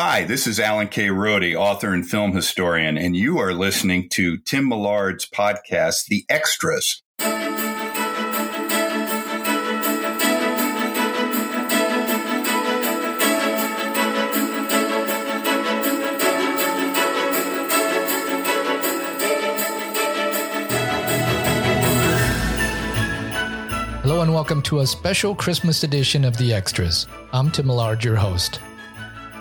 Hi, this is Alan K. Rode, author and film historian, and you are listening to Tim Millard's podcast, The Extras. Hello and welcome to a special Christmas edition of The Extras. I'm Tim Millard, your host.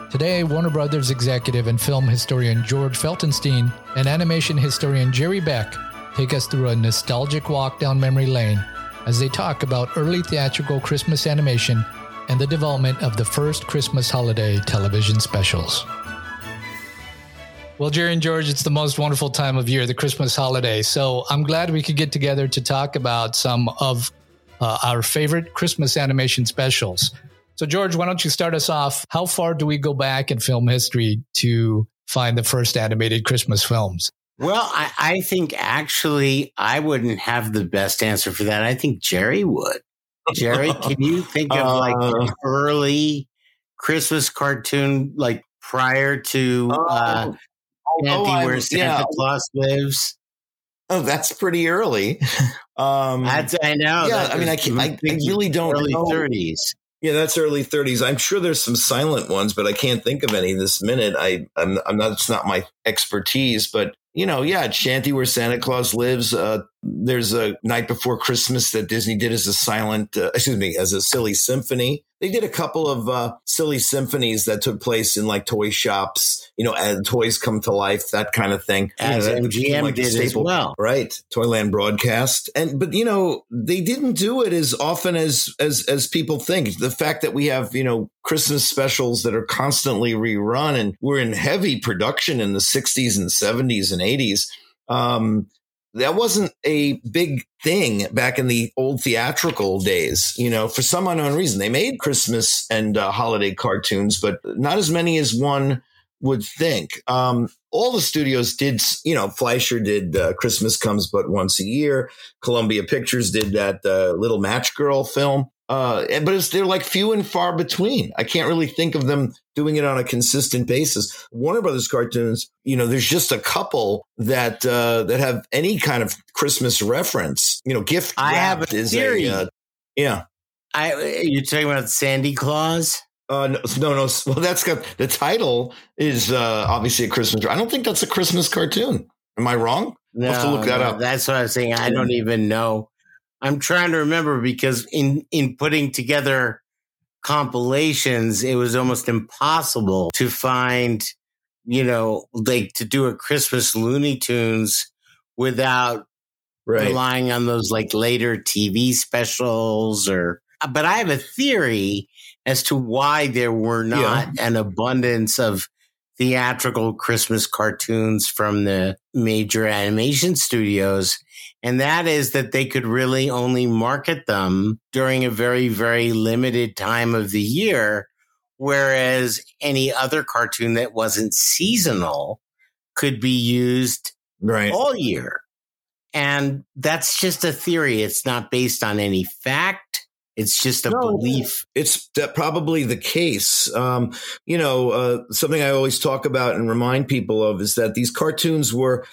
Today, Warner Brothers executive and film historian George Feltenstein and animation historian Jerry Beck take us through a nostalgic walk down memory lane as they talk about early theatrical Christmas animation and the development of the first Christmas holiday television specials. Well, Jerry and George, it's the most wonderful time of year, the Christmas holiday. So I'm glad we could get together to talk about some of uh, our favorite Christmas animation specials. So, George, why don't you start us off? How far do we go back in film history to find the first animated Christmas films? Well, I, I think actually I wouldn't have the best answer for that. I think Jerry would. Jerry, can you think of like uh, early Christmas cartoon, like prior to uh, oh, oh, Where Santa yeah. Claus Lives? Oh, that's pretty early. Um, that's, I know. Yeah, I mean, I, can, I, I really don't early know. 30s. Yeah, that's early 30s. I'm sure there's some silent ones, but I can't think of any this minute. I, I'm, I'm not. It's not my expertise, but you know, yeah, Shanty where Santa Claus lives. Uh, there's a night before Christmas that Disney did as a silent, uh, excuse me, as a silly symphony. They did a couple of uh, silly symphonies that took place in like toy shops, you know, and toys come to life, that kind of thing. As know, MGM like did as well, right? Toyland broadcast, and but you know they didn't do it as often as as as people think. The fact that we have you know Christmas specials that are constantly rerun, and we're in heavy production in the '60s and '70s and '80s. Um, that wasn't a big thing back in the old theatrical days. You know, for some unknown reason, they made Christmas and uh, holiday cartoons, but not as many as one would think. Um, all the studios did, you know, Fleischer did uh, Christmas Comes But Once a Year. Columbia Pictures did that uh, Little Match Girl film. Uh, but it's, they're like few and far between. I can't really think of them doing it on a consistent basis. Warner Brothers cartoons, you know, there's just a couple that uh, that have any kind of Christmas reference. You know, gift I have a theory. A, uh, yeah, I you're talking about Sandy Claus. Uh, no, no, no. Well, that's got the title is uh, obviously a Christmas. I don't think that's a Christmas cartoon. Am I wrong? No, have to look that no, up. That's what I'm saying. I don't even know I'm trying to remember because in in putting together compilations, it was almost impossible to find, you know, like to do a Christmas Looney Tunes without right. relying on those like later TV specials or. But I have a theory as to why there were not yeah. an abundance of theatrical Christmas cartoons from the major animation studios and that is that they could really only market them during a very, very limited time of the year. Whereas any other cartoon that wasn't seasonal could be used right. all year. And that's just a theory. It's not based on any fact. It's just a no, belief. It's probably the case. Um, you know, uh, something I always talk about and remind people of is that these cartoons were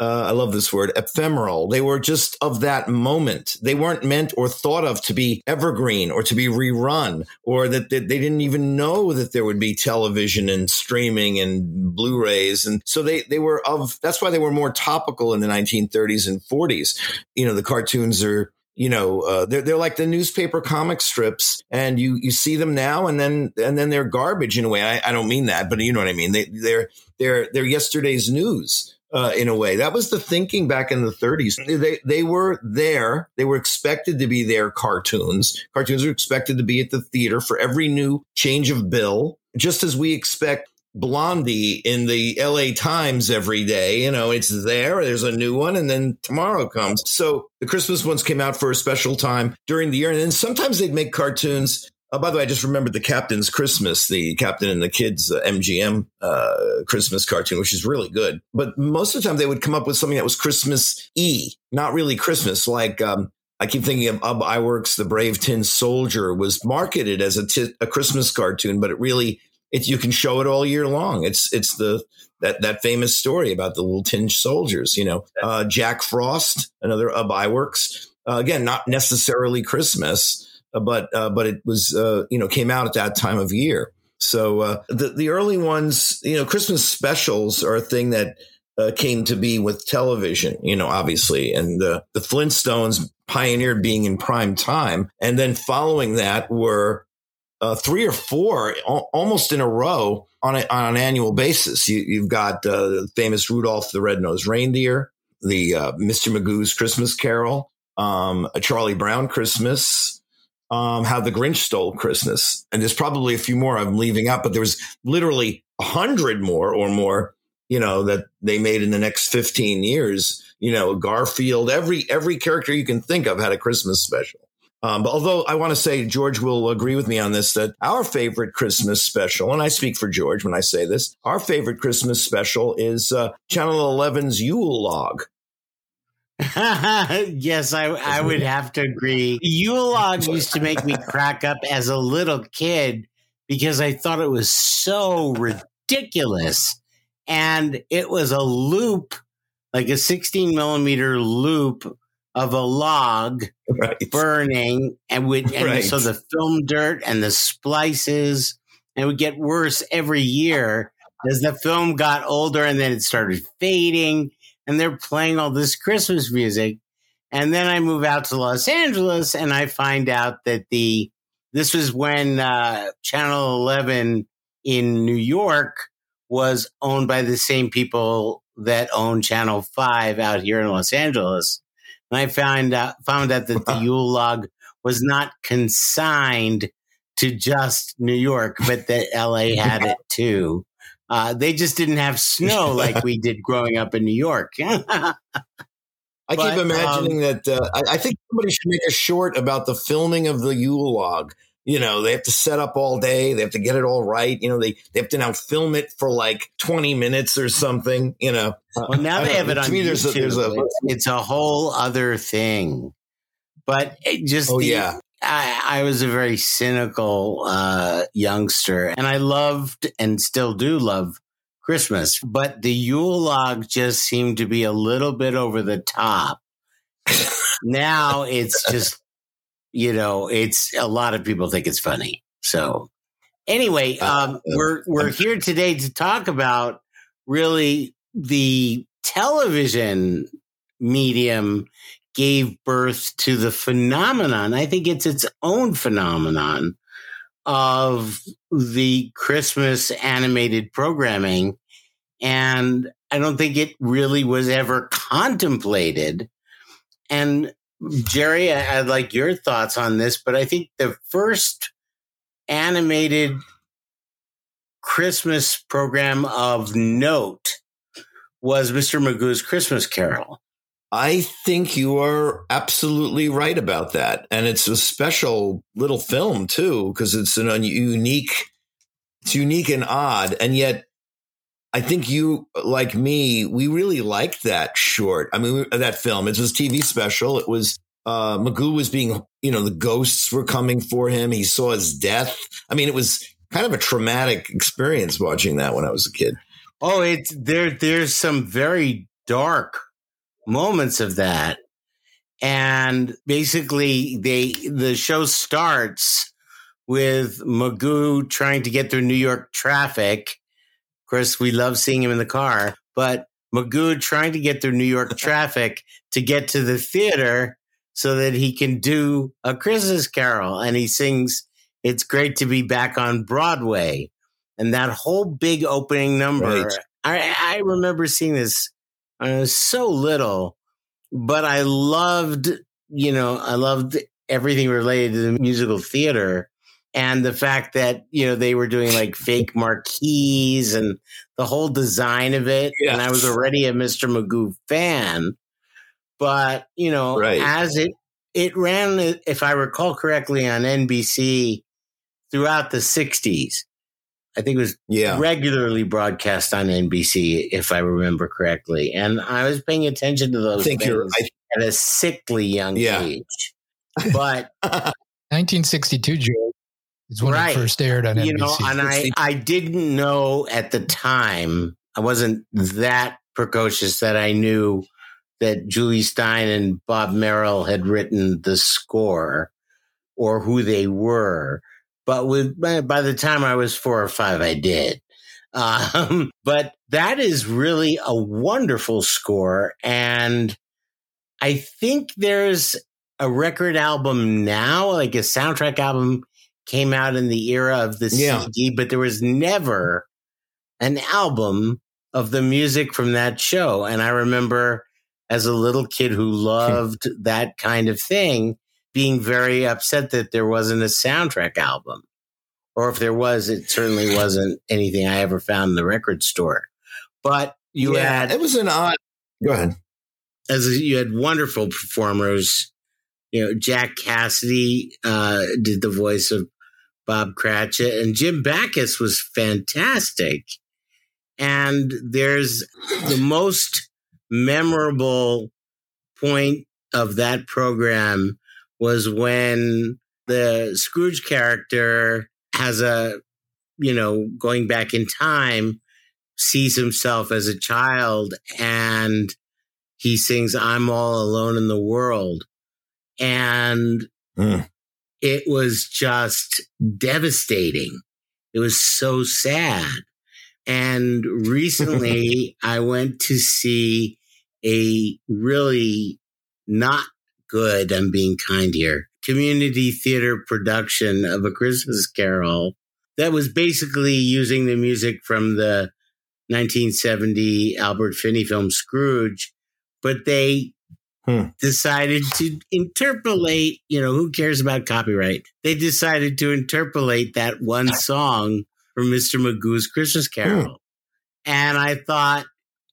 uh, I love this word, ephemeral. They were just of that moment. They weren't meant or thought of to be evergreen or to be rerun, or that, that they didn't even know that there would be television and streaming and Blu-rays. And so they, they were of, that's why they were more topical in the 1930s and 40s. You know, the cartoons are, you know, uh, they're, they're like the newspaper comic strips and you, you see them now and then, and then they're garbage in a way. I, I don't mean that, but you know what I mean? They, they're, they're, they're yesterday's news uh, in a way. That was the thinking back in the 30s. They they were there. They were expected to be there. Cartoons. Cartoons are expected to be at the theater for every new change of bill, just as we expect Blondie in the LA Times every day. You know, it's there. There's a new one, and then tomorrow comes. So the Christmas ones came out for a special time during the year, and then sometimes they'd make cartoons Oh, by the way, I just remembered the Captain's Christmas, the Captain and the Kids uh, MGM uh, Christmas cartoon, which is really good. But most of the time, they would come up with something that was Christmas E, not really Christmas. Like um, I keep thinking of Ub Iwerks, The Brave Tin Soldier, was marketed as a, t- a Christmas cartoon, but it really it, you can show it all year long. It's it's the that that famous story about the little tin soldiers. You know, uh, Jack Frost, another of Iwerks. Uh, again, not necessarily Christmas, but uh, but it was uh, you know came out at that time of year. So uh, the the early ones, you know, Christmas specials are a thing that uh, came to be with television, you know, obviously, and the the Flintstones pioneered being in prime time, and then following that were uh, three or four almost in a row on, a, on an annual basis. You, have got uh, the famous Rudolph the Red-Nosed Reindeer, the uh, Mr. Magoo's Christmas Carol, um, a Charlie Brown Christmas, um, How the Grinch Stole Christmas. And there's probably a few more I'm leaving out, but there was literally a hundred more or more, you know, that they made in the next 15 years. You know, Garfield, every every character you can think of had a Christmas special. Um, but although I want to say George will agree with me on this, that our favorite Christmas special, and I speak for George when I say this, our favorite Christmas special is uh, Channel 11's Yule Log. yes, I, I would have to agree. Yule Log used to make me crack up as a little kid because I thought it was so ridiculous. And it was a loop, like a 16 millimeter loop of a log right. burning and would and right. so the film dirt and the splices and would get worse every year as the film got older and then it started fading and they're playing all this Christmas music. And then I move out to Los Angeles and I find out that the this was when uh, Channel 11 in New York was owned by the same people that own Channel 5 out here in Los Angeles and I found out found out that the Yule log was not consigned to just New York, but that LA had it too. Uh, they just didn't have snow like we did growing up in New York. I but, keep imagining um, that. Uh, I, I, think somebody should make a short about the filming of the Yule log you know they have to set up all day they have to get it all right you know they, they have to now film it for like 20 minutes or something you know well now they have know. it on me, YouTube. There's a, there's a, it's, it's, a whole other thing but just oh the, yeah I, I, was a very cynical uh, youngster and i loved and still do love christmas but the yule log just seemed to be a little bit over the top now it's just you know, it's a lot of people think it's funny. So anyway, uh, um, we're we're here today to talk about really the television medium gave birth to the phenomenon. I think it's its own phenomenon of the Christmas animated programming. And I don't think it really was ever contemplated. And Jerry, I, would like your thoughts on this, but I think the first animated Christmas program of note was Mr. Magoo's Christmas Carol. I think you are absolutely right about that. And it's a special little film too, because it's an unique, it's unique and odd. And yet I think you, like me, we really liked that short. I mean, that film. It was TV special. It was uh, Magoo was being, you know, the ghosts were coming for him. He saw his death. I mean, it was kind of a traumatic experience watching that when I was a kid. Oh, it's there. There's some very dark moments of that, and basically, they the show starts with Magoo trying to get through New York traffic of course, we love seeing him in the car, but Magoo trying to get through New York traffic to get to the theater so that he can do a Christmas carol. And he sings, It's Great to Be Back on Broadway. And that whole big opening number, right. I, I remember seeing this uh, so little, but I loved, you know, I loved everything related to the musical theater and the fact that you know they were doing like fake marquees and the whole design of it and i was already a mr magoo fan but you know right. as it it ran if i recall correctly on nbc throughout the 60s i think it was yeah. regularly broadcast on nbc if i remember correctly and i was paying attention to those things I, at a sickly young yeah. age but 1962 Joe It's when Right. it first aired on you NBC. know, and I, I didn't know at the time, I wasn't that precocious that I knew that Jule Styne and Bob Merrill had written the score or who they were. But with by, by the time I was four or five, I did. Um, but that is really a wonderful score. And I think there's a record album now, like a soundtrack album came out in the era of the Yeah. CD, but there was never an album of the music from that show. And I remember as a little kid who loved that kind of thing being very upset that there wasn't a soundtrack album. Or if there was, it certainly wasn't anything I ever found in the record store. But you yeah, had it was an odd. Go ahead. as you had wonderful performers. You know, Jack Cassidy uh, did the voice of Bob Cratchit, and Jim Backus was fantastic. And there's the most memorable point of that program was when the Scrooge character has a, you know, going back in time, sees himself as a child and he sings I'm all alone in the world. And Mm. it was just devastating. It was so sad. And recently I went to see a really not good, I'm being kind here, community theater production of a Christmas carol that was basically using the music from the 1970 Albert Finney film Scrooge, but they Hmm. decided to interpolate, you know, who cares about copyright? They decided to interpolate that one song from Mr. Magoo's Christmas Carol. And I thought,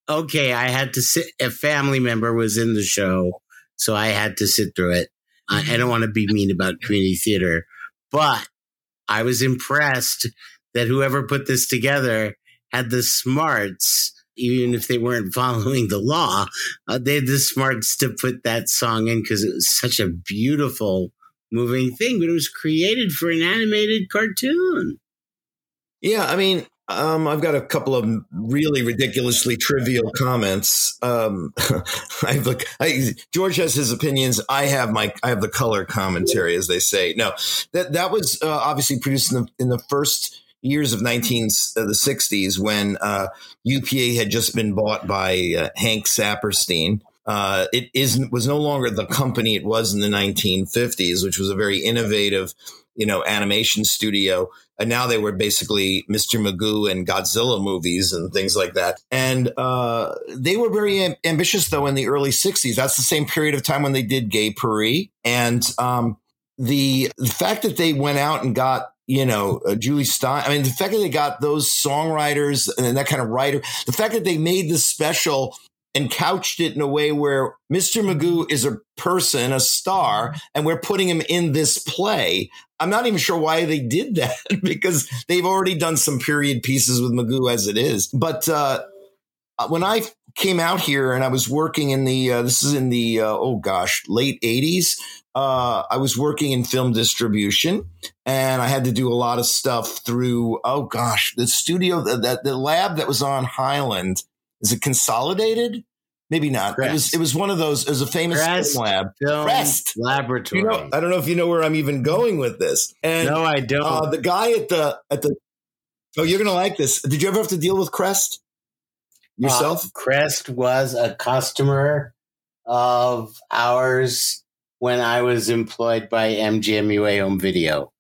okay, I had to sit, a family member was in the show, so I had to sit through it. I, I don't want to be mean about community theater, but I was impressed that whoever put this together had the smarts, even if they weren't following the law, uh, they had the smarts to put that song in because it was such a beautiful, moving thing. But it was created for an animated cartoon. Yeah, I mean, um, I've got a couple of really ridiculously trivial comments. Um, I the, I, George has his opinions. I have my I have the color commentary, as they say. No, that that was uh, obviously produced in the in the first years of nineteen uh, the sixties when uh, UPA had just been bought by uh, Hank Saperstein. Uh, it is was no longer the company it was in the 1950s, which was a very innovative, you know, animation studio and now they were basically Mr. Magoo and Godzilla movies and things like that. And uh, they were very am- ambitious, though, in the early '60s. That's the same period of time when they did Gay Purr-ee, and um, the, the fact that they went out and got. You know, uh, Jule Styne. I mean, the fact that they got those songwriters and that kind of writer, the fact that they made this special and couched it in a way where Mr. Magoo is a person, a star, and we're putting him in this play. I'm not even sure why they did that because they've already done some period pieces with Magoo as it is. But uh, when I came out here and I was working in the, uh, this is in the, uh, oh gosh, late 80s, uh, I was working in film distribution and I had to do a lot of stuff through, oh gosh, the studio, that the lab that was on Highland. Is it consolidated? Maybe not. It was. It was one of those. It was a famous Crest. lab. Crest. Laboratory. You know, I don't know if you know where I'm even going with this. And no, I don't. uh, the guy at the at the oh, you're gonna like this. Did you ever have to deal with Crest yourself? Uh, Crest was a customer of ours when I was employed by MGMUA Home Video.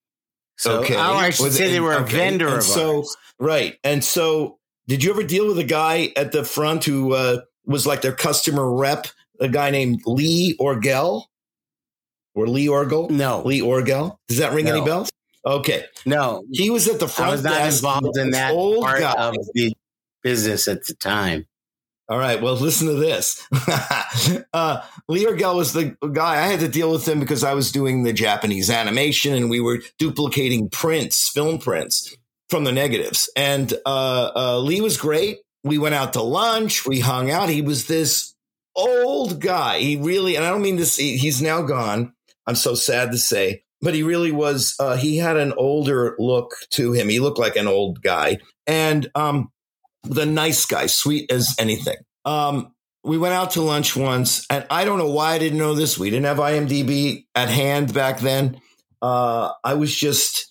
So, Okay. oh, I should Was say they were a vendor And of so- ours. right. And so, did you ever deal with a guy at the front who uh, was like their customer rep? A guy named Lee Orgel or Lee Orgel? No, Lee Orgel. Does that ring any bells? Okay. no, He was at the front I was not involved in that old part guy. of the business at the time. All right. Well, listen to this. uh, Lee Orgel was the guy I had to deal with him because I was doing the Japanese animation and we were duplicating prints, film prints from the negatives. And uh, uh, Lee was great. We went out to lunch. We hung out. He was this old guy. He really, and I don't mean this, he- he's now gone. I'm so sad to say. but he really was. Uh, he had an older look to him. He looked like an old guy, and um, the nice guy, sweet as anything. Um, we went out to lunch once, and I don't know why I didn't know this. We didn't have IMDb at hand back then. Uh, I was just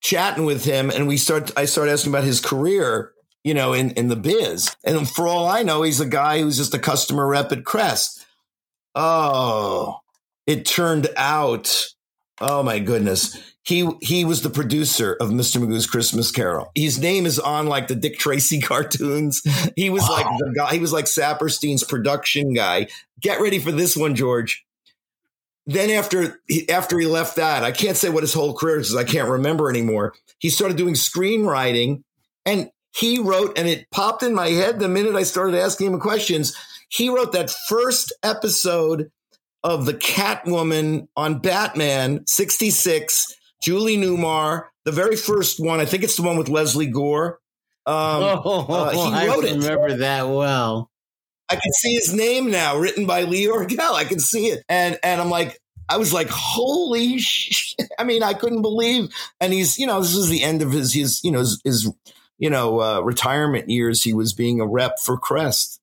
chatting with him, and we start. I started asking about his career, you know, in in the biz. And for all I know, he's a guy who's just a customer rep at Crest. Oh, it turned out. Oh my goodness. He he was the producer of Mr. Magoo's Christmas Carol. His name is on like the Dick Tracy cartoons. He was wow. like the guy. He was like Saperstein's production guy. Get ready for this one, George. Then after he, after he left that, I can't say what his whole career is. I can't remember anymore. He started doing screenwriting, and he wrote, and it popped in my head the minute I started asking him questions. He wrote that first episode of the Catwoman on Batman 66, Julie Newmar, the very first one. I think it's the one with Lesley Gore. Um, oh, uh, he wrote I remember it. that well. I can see his name now, written by Lee Orgel. I can see it, and and I'm like, I was like, holy shit! I mean, I couldn't believe. And he's, you know, this is the end of his, his, you know, his, his you know, uh, retirement years. He was being a rep for Crest,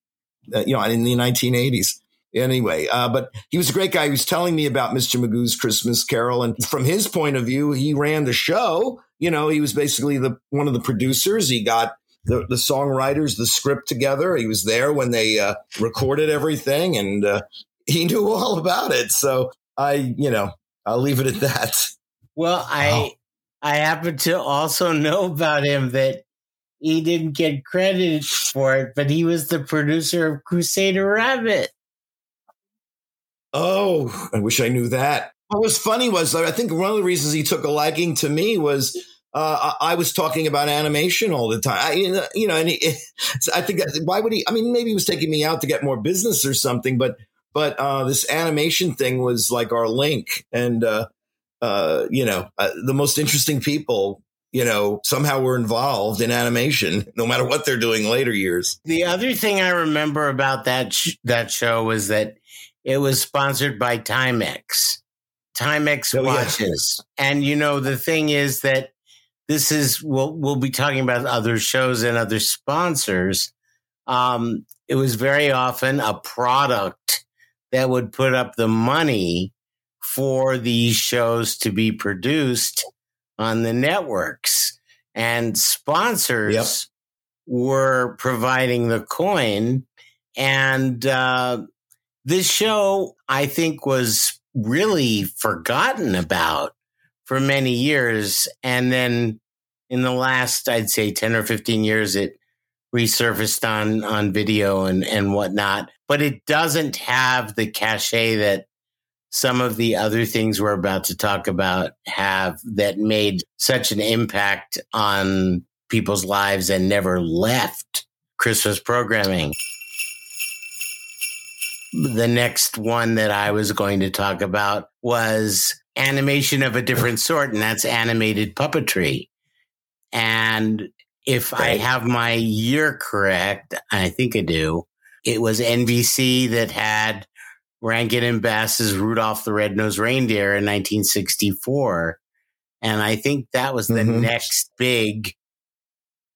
uh, you know, in the 1980s anyway, uh, but he was a great guy. He was telling me about Mr. Magoo's Christmas Carol, and from his point of view, he ran the show. You know, he was basically the one of the producers. He got the, the songwriters, the script together. He was there when they uh, recorded everything, and uh, he knew all about it. So I, you know, I'll leave it at that. Well, I wow. I happen to also know about him that he didn't get credit for it, but he was the producer of Crusader Rabbit. Oh, I wish I knew that. What was funny was I think one of the reasons he took a liking to me was uh, I was talking about animation all the time. I, you know, and he, I think why would he? I mean, maybe he was taking me out to get more business or something, but but uh, this animation thing was like our link, and uh, uh you know, uh, the most interesting people. You know, somehow were involved in animation, no matter what they're doing later years. The other thing I remember about that sh- that show was that it was sponsored by Timex, Timex oh, watches. Yeah. And you know, the thing is that this is we'll we'll be talking about other shows and other sponsors. Um, it was very often a product that would put up the money for these shows to be produced on the networks, and sponsors yep. were providing the coin. And uh, this show, I think, was really forgotten about for many years. And then in the last, I'd say 10 or 15 years, it resurfaced on, on video and, and whatnot. But it doesn't have the cachet that some of the other things we're about to talk about have that made such an impact on people's lives and never left Christmas programming the next one that I was going to talk about was animation of a different sort, and that's animated puppetry. And if I have my year correct, I think I do, it was NBC that had Rankin and Bass's Rudolph the Red-Nosed Reindeer in 1964. And I think that was the mm-hmm. next big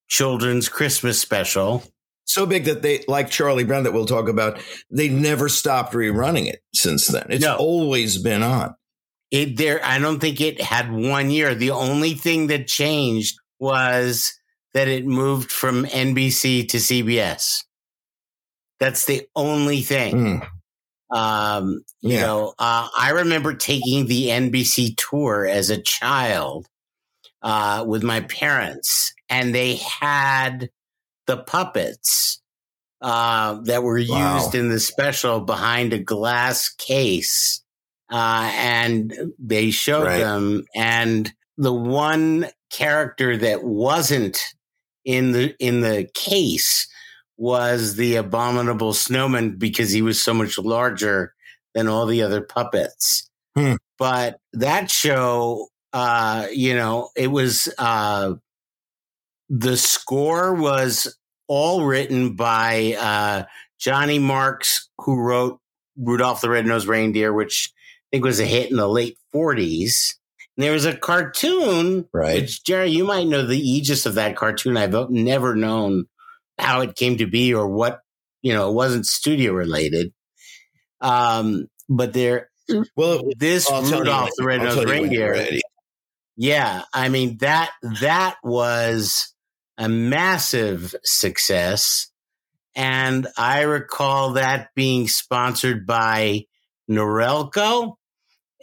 children's Christmas special so big that they, like Charlie Brown, that we'll talk about, they never stopped rerunning it since then. It's no. always been on. It there, I don't think it had one year. The only thing that changed was that it moved from NBC to CBS. That's the only thing. Mm. Um, you yeah. know, uh, I remember taking the NBC tour as a child uh, with my parents, and they had the puppets uh, that were wow. used in the special behind a glass case. Uh, and they showed right. them. And the one character that wasn't in the in the case was the abominable snowman because he was so much larger than all the other puppets. Hmm. But that show, uh, you know, it was uh, the score was all written by uh, Johnny Marks, who wrote Rudolph the Red-Nosed Reindeer, which think was a hit in the late 40s. There was a cartoon, Right. Which Jerry, you might know the aegis of that cartoon. I've never known how it came to be or what you know. It wasn't studio related. Um, but there, Well, this I'll Rudolph the when- Red-Nosed tell you when you're Reindeer, yeah, I mean that that was a massive success, and I recall that being sponsored by Norelco,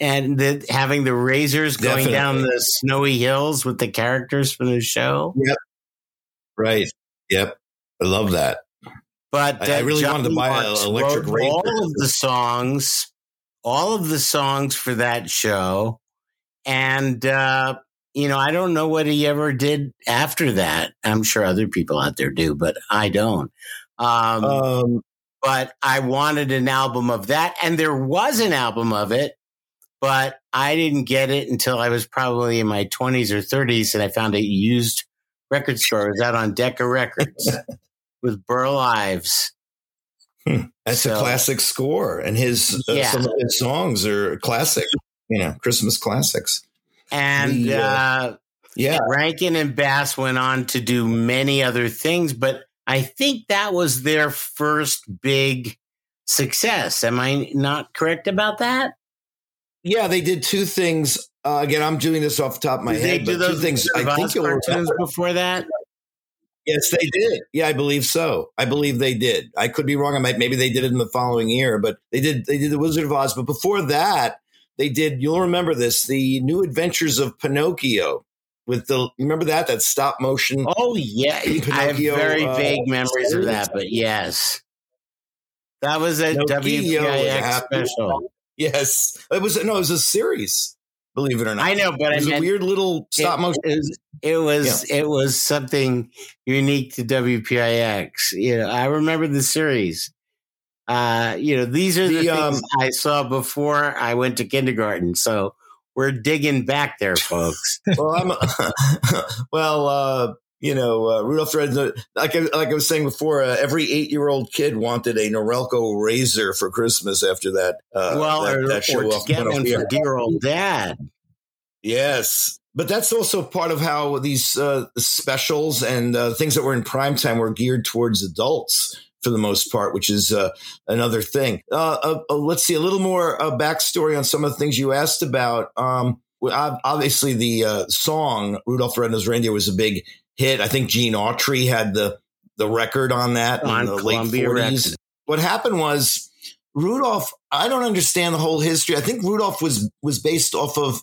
and the, having the razors going down the snowy hills with the characters from the show. Yep. Right. Yep. I love that. But I- I uh, really John wanted to buy a Marks electric razor. all of the songs, all of the songs for that show, and uh, you know, I don't know what he ever did after that. I'm sure other people out there do, but I don't. Um, Um, but I wanted an album of that, and there was an album of it, but I didn't get it until I was probably in my 20s or 30s, and I found a used record store. It was out on Decca Records with Burl Ives. that's So- a classic score, and his uh, Yeah. some of his songs are classic. You know, Christmas classics. And The, uh, uh, Yeah. Rankin and Bass went on to do many other things, but I think that was their first big success. Am I not correct about that? Yeah, they did two things. Uh, again, I'm doing this off the top of my Did they head, but two things. I think you'll remember. before that? Yes, they did. Yeah, I believe so. I believe they did. I could be wrong. I might maybe they did it in the following year, but they did. They did the Wizard of Oz. But before that, they did. You'll remember this: the New Adventures of Pinocchio. With the remember that that stop motion. Oh yeah, Pinocchio, I have very uh, vague memories of that, but yes, that was a WPIX special. Yes, it was no, it was a series. Believe it or not, I know, but it I was a meant weird little stop it, motion. It was it was, it was something unique to WPIX. You know, I remember the series. Uh, you know, these are the, The, things um, I saw before I went to kindergarten. So we're digging back there, folks. well, I'm well. uh you know, uh, Rudolph Red, like I, like I was saying before, uh, every eight year old kid wanted a Norelco razor for Christmas after that. Uh, well, that, or, that or to get one for dear old dad. Yes, but that's also part of how these uh, specials and uh, things that were in prime time were geared towards adults for the most part, which is uh, another thing. Uh, uh, uh, let's see a little more uh, backstory on some of the things you asked about. Um, obviously, the uh, song "Rudolph the Red-Nosed Reindeer" was a big hit. I think Gene Autry had the the record on that On in the Columbia late Records. forties. What happened was Rudolph. I don't understand the whole history. I think Rudolph was was based off of.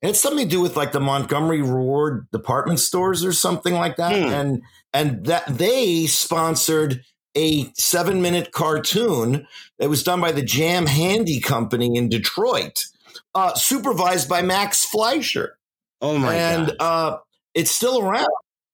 It had something to do with like the Montgomery Ward department stores or something like that, Hmm. and and that they sponsored a seven minute cartoon that was done by the Jam Handy Company in Detroit, uh, supervised by Max Fleischer Oh my and god! uh, it's still around.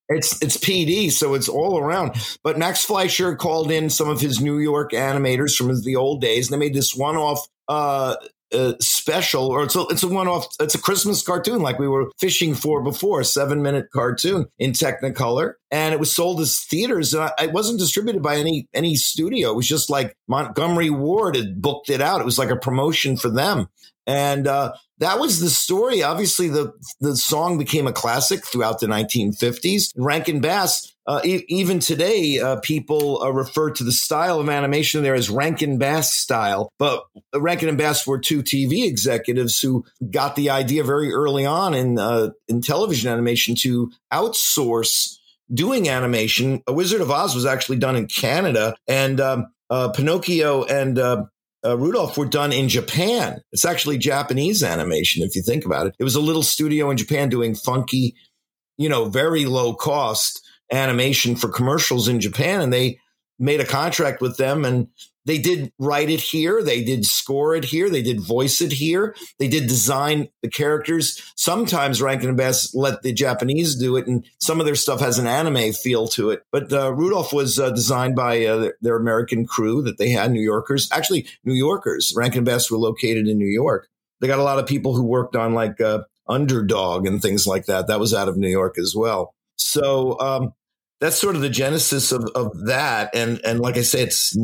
It's it's PD, so it's all around. But Max Fleischer called in some of his New York animators from the old days, and they made this one-off uh, uh, special, or it's a, it's a one-off. It's a Christmas cartoon, like we were fishing for before, seven-minute cartoon in Technicolor, and it was sold as theaters. And it wasn't distributed by any any studio. It was just like Montgomery Ward had booked it out. It was like a promotion for them, and uh, that was the story. Obviously, the the song became a classic throughout the 1950s. Rankin Bass, uh, e- even today, uh, people uh, refer to the style of animation there as Rankin Bass style. But Rankin and Bass were two TV executives who got the idea very early on in uh, in television animation to outsource doing animation. A Wizard of Oz was actually done in Canada, and um, uh, Pinocchio and uh, Rudolph were done in Japan. It's actually Japanese animation, if you think about it. It was a little studio in Japan doing funky, you know, very low cost animation for commercials in Japan. And they made a contract with them and they did write it here. They did score it here. They did voice it here. They did design the characters. Sometimes Rankin and Bass let the Japanese do it, and some of their stuff has an anime feel to it. But uh, Rudolph was uh, designed by uh, their, American crew that they had, New Yorkers. Actually, New Yorkers. Rankin and Bass were located in New York. They got a lot of people who worked on like uh, Underdog and things like that. That was out of New York as well. So um, that's sort of the genesis of, of that. And and like I say, it's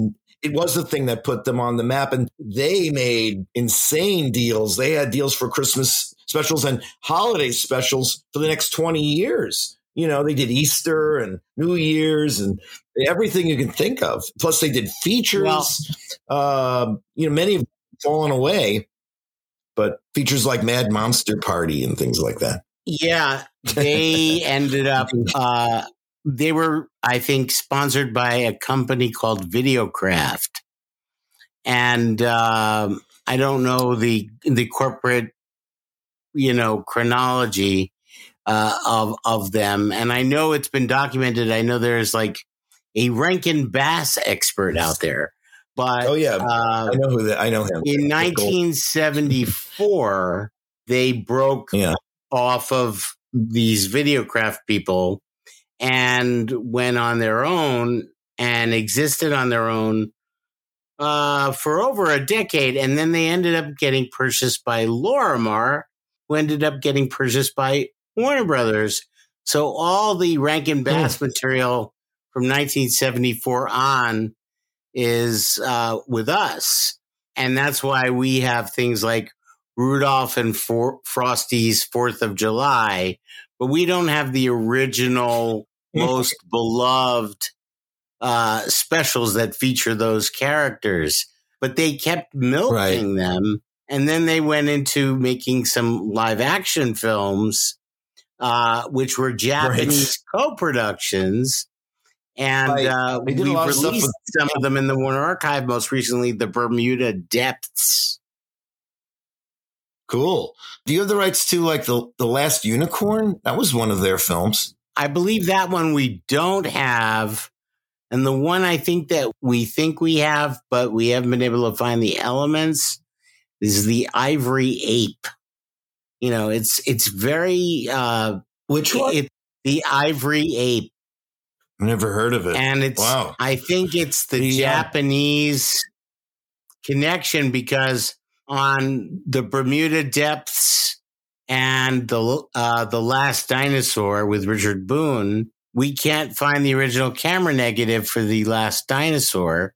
it was the thing that put them on the map and they made insane deals they had deals for christmas specials and holiday specials for the next 20 years. You know, they did Easter and New Year's and everything you can think of. Plus, they did features. Well, um, you know, many have fallen away, but features like Mad Monster Party and things like that. Yeah, they ended up. Uh, they were, I think, sponsored by a company called Videocraft, and um, I don't know the the corporate, you know, chronology uh, of of them. And I know it's been documented. I know there's like a Rankin Bass expert out there. But oh yeah, uh, I know who. I know him. In 1974, they broke yeah. off of these Videocraft people and went on their own and existed on their own uh, for over a decade. And then they ended up getting purchased by Lorimar, who ended up getting purchased by Warner Brothers. So all the Rankin Bass hmm. material from 1974 on is uh, with us. And that's why we have things like Rudolph and For- Frosty's Fourth of July, but we don't have the original, most beloved uh, specials that feature those characters. But they kept milking right. them. And then they went into making some live action films, uh, which were Japanese right. co productions and right. uh, we released of some of them in the Warner Archive. Most recently, the Bermuda Depths. Cool. Do you have the rights to like the the Last Unicorn? That was one of their films. I believe that one we don't have, and the one I think that we think we have, but we haven't been able to find the elements, is the Ivory Ape. You know, it's it's very uh, which one? It, the Ivory Ape. Never heard of it. And it's, wow. I think it's the, the uh, Japanese connection because on the Bermuda Depths and the uh, the Last Dinosaur with Richard Boone, we can't find the original camera negative for the Last Dinosaur.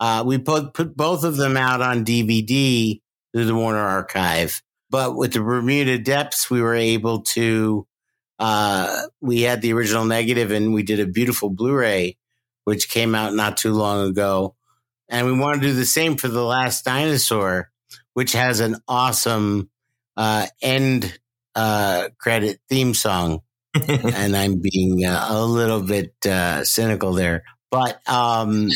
Uh, we put put both of them out on DVD through the Warner Archive, but with the Bermuda Depths, we were able to uh, we had the original negative and we did a beautiful Blu-ray, which came out not too long ago. And we want to do the same for The Last Dinosaur, which has an awesome uh, end uh, credit theme song. and I'm being uh, a little bit uh, cynical there. But um,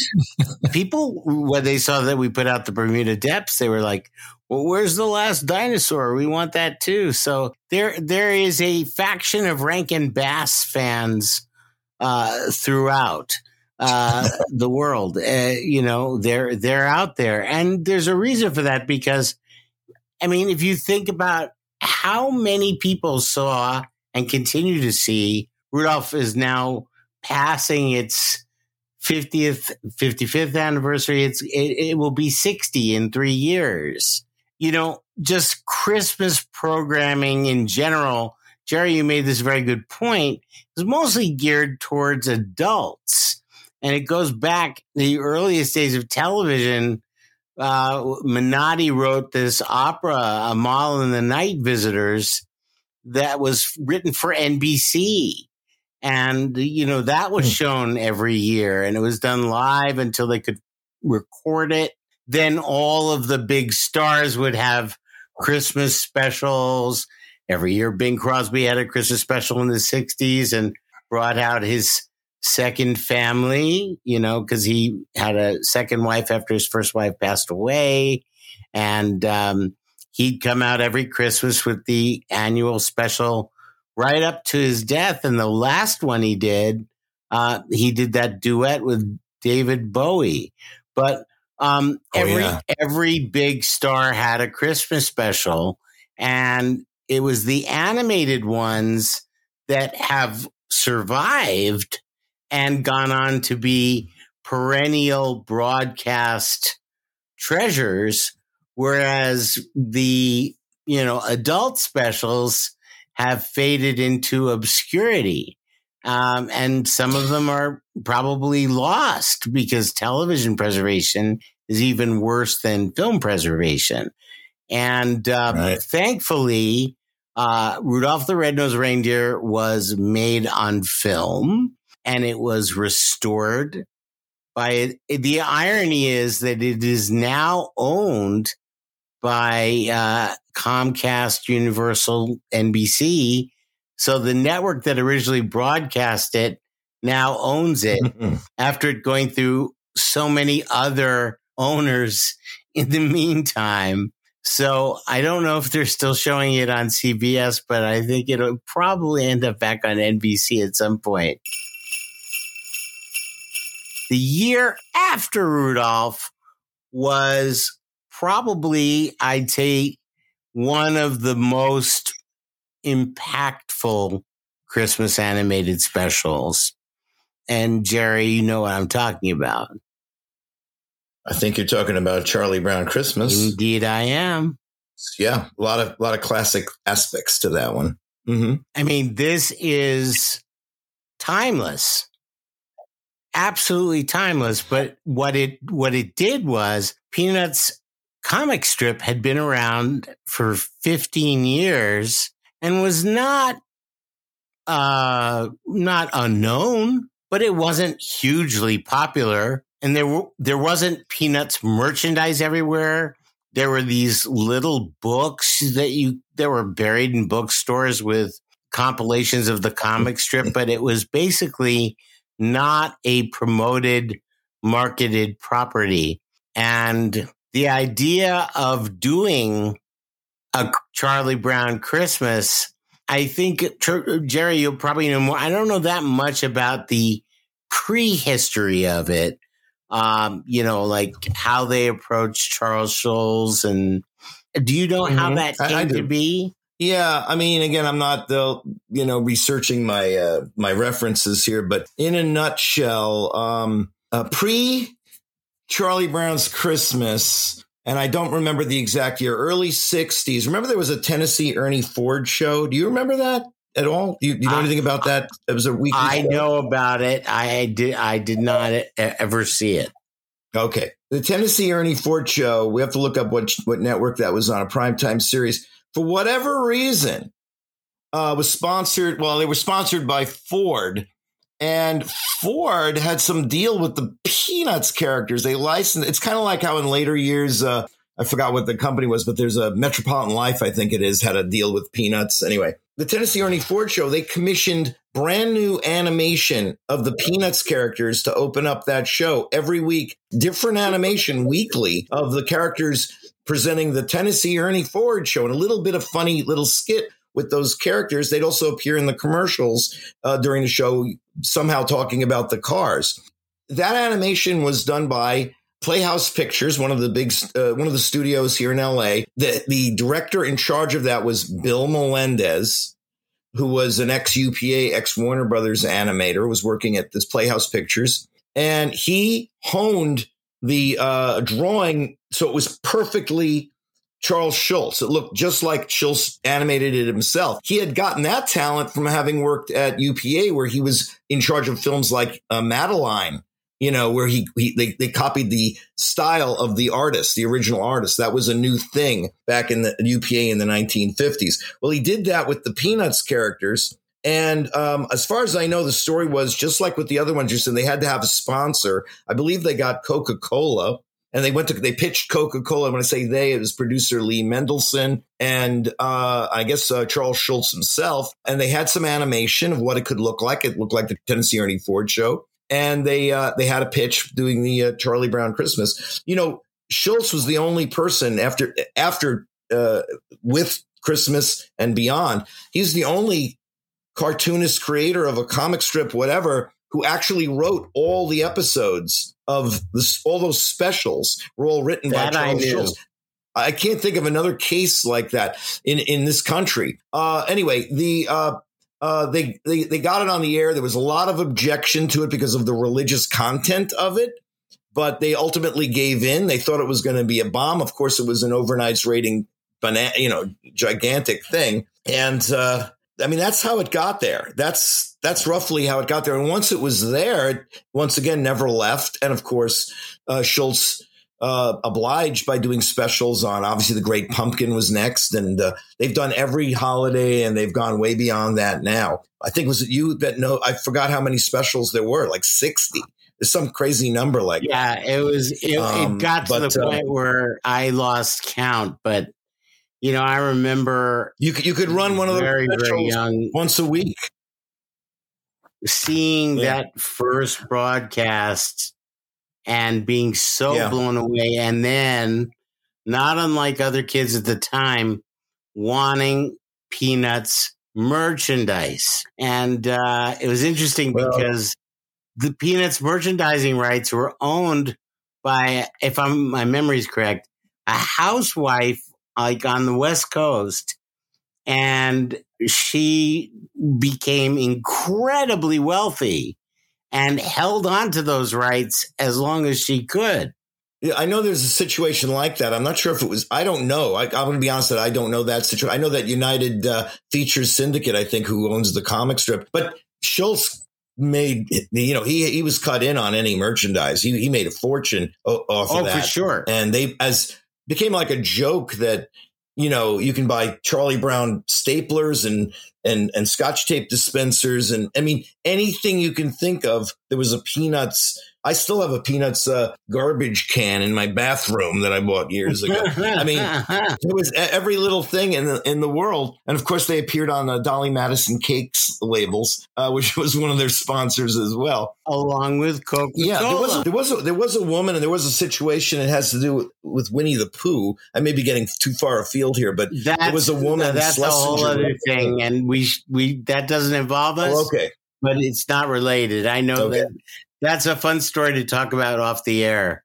people, when they saw that we put out the Bermuda Depths, they were like, well, where's the last dinosaur? We want that too. So there, there is a faction of Rankin Bass fans uh, throughout uh, the world. Uh, you know, they're they're out there, and there's a reason for that because, I mean, if you think about how many people saw and continue to see, Rudolph is now passing its 50th 55th anniversary it's it, it, will be 60 in 3 years you know, just Christmas programming in general, Jerry, you made this very good point, is mostly geared towards adults. And it goes back the earliest days of television. Uh, Menotti wrote this opera, A Amahl and the Night Visitors, that was written for NBC. And, you know, that was hmm. shown every year and it was done live until they could record it then all of the big stars would have Christmas specials. Every year, Bing Crosby had a Christmas special in the 60s and brought out his second family, you know, because he had a second wife after his first wife passed away. And um, he'd come out every Christmas with the annual special right up to his death. And the last one he did, uh, he did that duet with David Bowie. But um, oh, every yeah. every big star had a Christmas special, and it was the animated ones that have survived and gone on to be perennial broadcast treasures, whereas the you know adult specials have faded into obscurity. Um, and some of them are probably lost because television preservation is even worse than film preservation. And uh, right. thankfully, uh, Rudolph the Red-Nosed Reindeer was made on film and it was restored by the irony is that it is now owned by uh, Comcast, Universal, NBC. So the network that originally broadcast it now owns it after it going through so many other owners in the meantime. So I don't know if they're still showing it on CBS, but I think it'll probably end up back on NBC at some point. The year after Rudolph was probably, I'd say, one of the most impactful Christmas animated specials. And Jerry, you know what I'm talking about. I think you're talking about Charlie Brown Christmas. Indeed, I am. Yeah, a lot of a lot of classic aspects to that one. Mm-hmm. I mean, this is timeless, absolutely timeless. But what it what it did was Peanuts comic strip had been around for 15 years and was not uh not unknown, but it wasn't hugely popular and there were there wasn't peanuts merchandise everywhere there were these little books that you that were buried in bookstores with compilations of the comic strip but it was basically not a promoted marketed property and the idea of doing a Charlie Brown Christmas I think Jerry you'll probably know more I don't know that much about the prehistory of it um, you know, like how they approach Charles Schulz and do you know mm-hmm. how that came I, I to be? Yeah, I mean, again, I'm not the you know researching my uh, my references here, but in a nutshell, um, uh, pre Charlie Brown's Christmas, and I don't remember the exact year, early '60s. Remember there was a Tennessee Ernie Ford show. Do you remember that? at all? You, you know I, anything about that? It was a week. I know about it. I did. I did not ever see it. Okay, the Tennessee Ernie Ford show. We have to look up what what network that was on a primetime series. For whatever reason, uh, was sponsored. Well, they were sponsored by Ford, and Ford had some deal with the Peanuts characters. They licensed. It's kind of like how in later years. Uh, I forgot what the company was, but there's a Metropolitan Life, I think it is, had a deal with Peanuts. Anyway, the Tennessee Ernie Ford show, they commissioned brand new animation of the Peanuts characters to open up that show every week, different animation weekly of the characters presenting the Tennessee Ernie Ford show and a little bit of funny little skit with those characters. They'd also appear in the commercials uh, during the show, somehow talking about the cars. That animation was done by Playhouse Pictures, one of the big, uh, one of the studios here in LA. The, the director in charge of that was Bill Melendez, who was an ex UPA, ex Warner Brothers animator, was working at this Playhouse Pictures. And he honed the uh, drawing so it was perfectly Charles Schulz. It looked just like Schulz animated it himself. He had gotten that talent from having worked at UPA, where he was in charge of films like uh, Madeline you know, where he, he they, they copied the style of the artist, the original artist. That was a new thing back in the UPA in the 1950s. Well, he did that with the Peanuts characters. And um, as far as I know, the story was just like with the other ones you said, they had to have a sponsor. I believe they got Coca Cola and they went to, they pitched Coca Cola. When I say they, it was producer Lee Mendelson and uh, I guess uh, Charles Schulz himself. And they had some animation of what it could look like. It looked like the Tennessee Ernie Ford show and they uh, they had a pitch doing the uh, Charlie Brown Christmas. You know, Schulz was the only person after after uh, with Christmas and beyond. He's the only cartoonist creator of a comic strip, whatever, who actually wrote all the episodes of this. All those specials were all written that by Charles Schulz. I can't think of another case like that in in this country. Uh, anyway, the uh, uh, they, they they got it on the air. There was a lot of objection to it because of the religious content of it, but they ultimately gave in. They thought it was going to be a bomb. Of course, it was an overnight rating, you know, gigantic thing. And uh, I mean, that's how it got there. That's that's roughly how it got there. And once it was there, it once again never left. And of course, uh, Schulz uh, obliged by doing specials on obviously the Great Pumpkin was next, and uh, they've done every holiday and they've gone way beyond that now. I think was it you that know? I forgot how many specials there were, like sixty. There's some crazy number like yeah. It was it, Um, it got to but, the uh, point where I lost count, but you know I remember you could you could run one of those very very young once a week. seeing Yeah. that first broadcast and being so Yeah. blown away and then not unlike other kids at the time wanting peanuts merchandise and uh, it was interesting Well- because the peanuts merchandising rights were owned by if i'm my memory is correct a housewife like on the west coast and she became incredibly wealthy and held on to those rights as long as she could. Yeah, I know there's a situation like that. I'm not sure if it was. I don't know. I, I'm going to be honest that I don't know that situation. I know that United uh, Features Syndicate, I think, who owns the comic strip, but Schulz made you know he he was cut in on any merchandise. He he made a fortune off Oh, of that. for sure. and they as became like a joke that you know you can buy Charlie Brown staplers and and and Scotch tape dispensers and I mean anything you can think of. There was a Peanuts. I still have a Peanuts uh, garbage can in my bathroom that I bought years ago. I mean, it was every little thing in the in the world, and of course they appeared on uh, Dolly Madison cakes labels, uh, which was one of their sponsors as well. along with Coca Yeah, there was a, there was a, there was a woman, and there was a situation. It has to do with, with Winnie the Pooh. I may be getting too far afield here, but that's, there was a woman, That's a whole other thing, and we we that doesn't involve us, oh, okay, but it's not related. I know Okay. that that's a fun story to talk about off the air.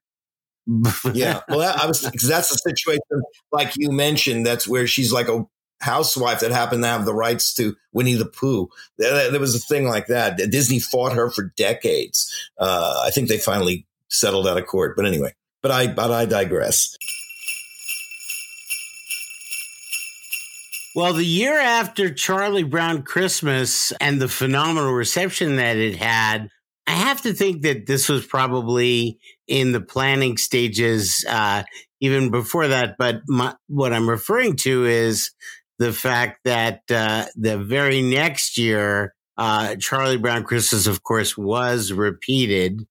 yeah. Well, that, I was because that's the situation, like you mentioned. That's where she's like a housewife that happened to have the rights to Winnie the Pooh. There, there was a thing like that. Disney fought her for decades. Uh, I think they finally settled out of court. But anyway, but I but I digress. Well, the year after Charlie Brown Christmas and the phenomenal reception that it had, I have to think that this was probably in the planning stages, uh, even before that. But my, what I'm referring to is the fact that uh, the very next year, uh, Charlie Brown Christmas, of course, was repeated,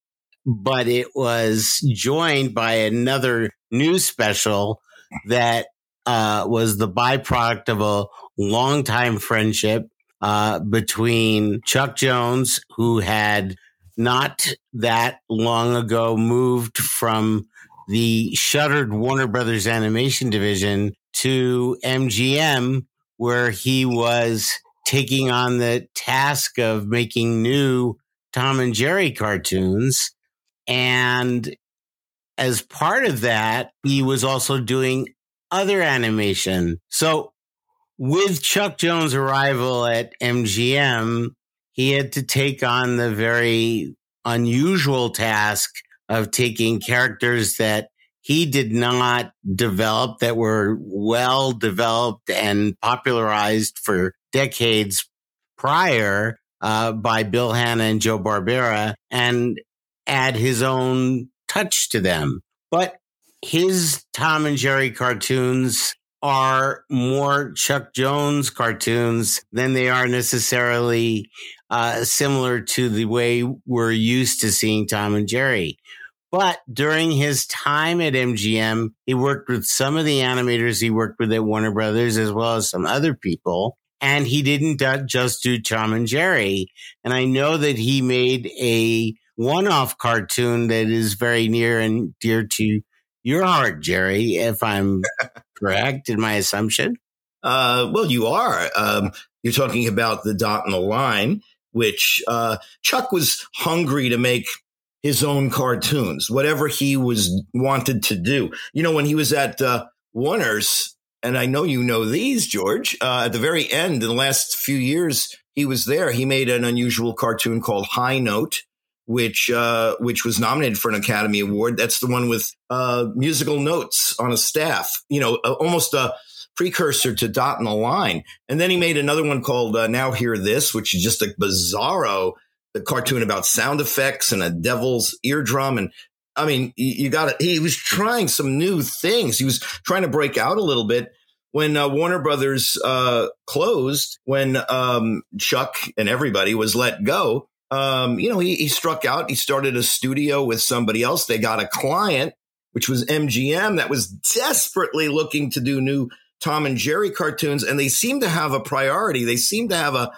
but it was joined by another new special that uh, was the byproduct of a longtime friendship uh, between Chuck Jones, who had not that long ago moved from the shuttered Warner Brothers animation division to MGM, where he was taking on the task of making new Tom and Jerry cartoons. And as part of that, he was also doing other animation. So with Chuck Jones' arrival at MGM, he had to take on the very unusual task of taking characters that he did not develop that were well developed and popularized for decades prior uh, by Bill Hanna and Joe Barbera and add his own touch to them. But his Tom and Jerry cartoons are more Chuck Jones cartoons than they are necessarily uh, similar to the way we're used to seeing Tom and Jerry. But during his time at MGM, he worked with some of the animators he worked with at Warner Brothers, as well as some other people. And he didn't just do Tom and Jerry. And I know that he made a one off cartoon that is very near and dear to your heart, Jerry, if I'm correct in my assumption. Uh, well, you are. Um, you're talking about the dot and the line, which uh, Chuck was hungry to make his own cartoons, whatever he was wanted to do. You know, when he was at uh, Warner's, and I know you know these, George. Uh, at the very end, in the last few years, he was there. He made an unusual cartoon called High Note, which uh, which was nominated for an Academy Award. That's the one with uh, musical notes on a staff. You know, almost a precursor to Dot and the Line. And then he made another one called uh, Now Hear This, which is just a bizarro the cartoon about sound effects and a devil's eardrum. And I mean, you, got it. He was trying some new things. He was trying to break out a little bit when uh, Warner Brothers uh, closed, when um, Chuck and everybody was let go, um, you know, he, he struck out. He started a studio with somebody else. They got a client, which was MGM, that was desperately looking to do new Tom and Jerry cartoons. And they seem to have a priority. They seem to have a,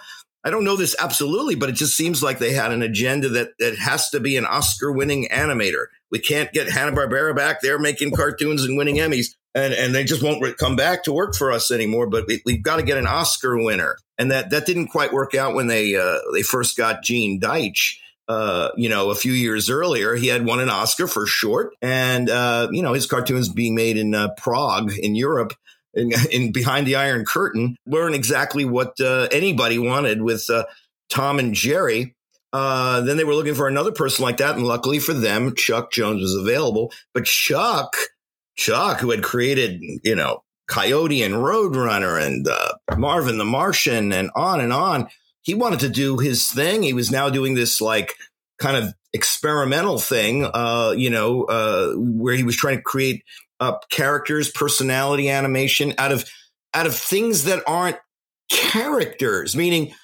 I don't know this absolutely, but it just seems like they had an agenda that, that has to be an Oscar winning animator. We can't get Hanna-Barbera back there making cartoons and winning Emmys and and they just won't come back to work for us anymore. But we, have got to get an Oscar winner, and that that didn't quite work out when they uh, they first got Gene Deitch. Uh, you know, a few years earlier, he had won an Oscar for short, and uh, you know his cartoons being made in uh, Prague in Europe. In, in, behind the Iron Curtain, weren't exactly what uh, anybody wanted with uh, Tom and Jerry. then they were looking for another person like that, and luckily for them, Chuck Jones was available. But Chuck Chuck, who had created, you know, Coyote and Roadrunner and uh, Marvin the Martian and on and on, he wanted to do his thing. He was now doing this like kind of experimental thing, uh, you know, uh, where he was trying to create uh, characters, personality animation out of out of things that aren't characters, meaning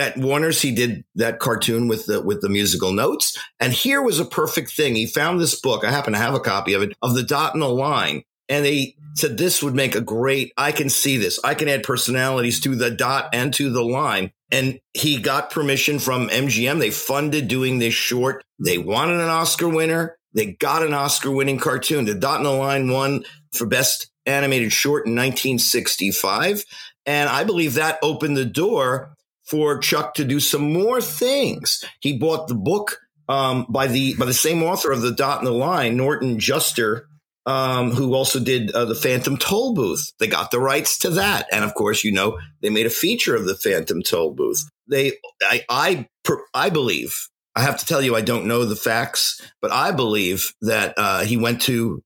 at Warner's, he did that cartoon with the with the musical notes, and here was a perfect thing. He found this book. I happen to have a copy of it of the dot and the line, and they said this would make a great. I can see this. I can add personalities to the dot and to the line. And he got permission from MGM. They funded doing this short. They wanted an Oscar winner. They got an Oscar winning cartoon. The dot and the line won for best animated short in 1965. And I believe that opened the door for Chuck to do some more things. He bought the book um, by the by the same author of the Dot and the Line, Norton Juster, um, who also did uh, the Phantom Toll Booth. They got the rights to that, and of course, you know, they made a feature of the Phantom Toll Booth. They, I, I, I believe. I have to tell you, I don't know the facts, but I believe that uh, he went to